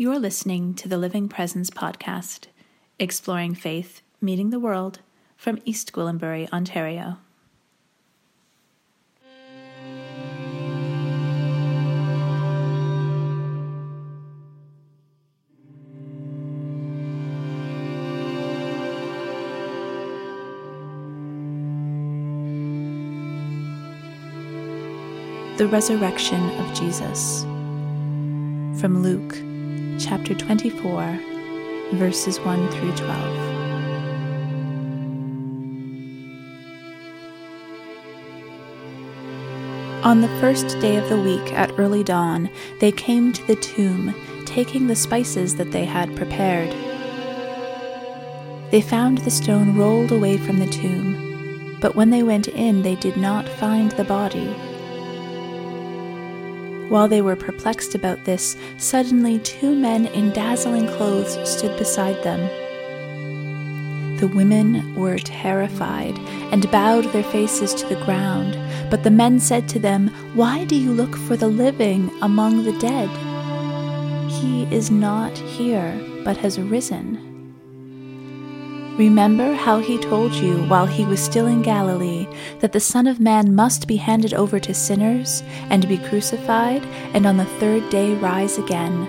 You're listening to the Living Presence podcast, exploring faith, meeting the world from East Gwillimbury, Ontario. The Resurrection of Jesus. From Luke chapter 24, verses 1 through 12. On the first day of the week at early dawn, they came to the tomb, taking the spices that they had prepared. They found the stone rolled away from the tomb, but when they went in, they did not find the body. While they were perplexed about this, suddenly two men in dazzling clothes stood beside them. The women were terrified and bowed their faces to the ground, but the men said to them, Why do you look for the living among the dead? He is not here, but has risen. Remember how he told you while he was still in Galilee that the Son of Man must be handed over to sinners and be crucified, and on the third day rise again.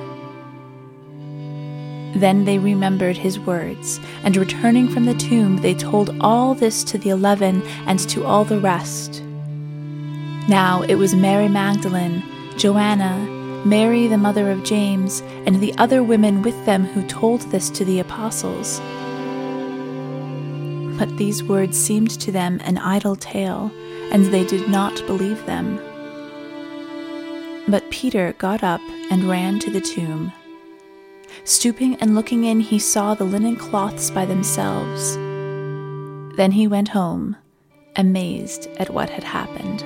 Then they remembered his words, and returning from the tomb, they told all this to the eleven and to all the rest. Now it was Mary Magdalene, Joanna, Mary the mother of James, and the other women with them who told this to the apostles. But these words seemed to them an idle tale, and they did not believe them. But Peter got up and ran to the tomb. Stooping and looking in, he saw the linen cloths by themselves. Then he went home, amazed at what had happened.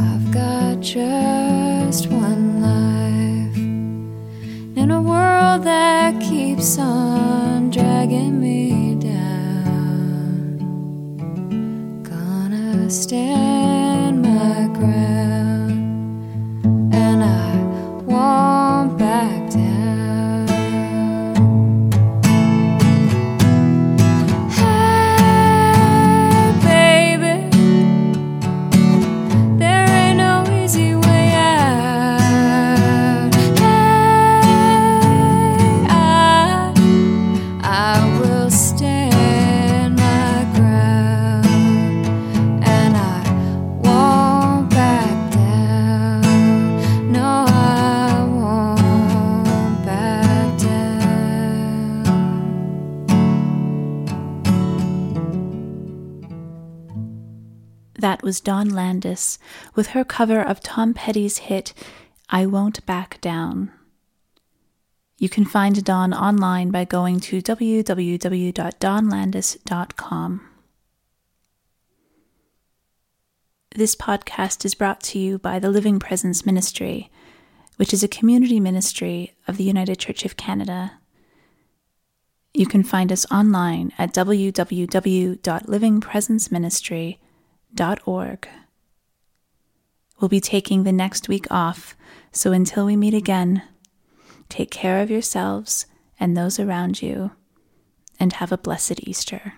I've got just one life in a world that keeps on dragging me down. Gonna stand. Was Dawn Landes with her cover of Tom Petty's hit, I Won't Back Down. You can find Dawn online by going to www.dawnlandes.com. This podcast is brought to you by the Living Presence Ministry, which is a community ministry of the United Church of Canada. You can find us online at We'll be taking the next week off, so until we meet again, take care of yourselves and those around you, and have a blessed Easter.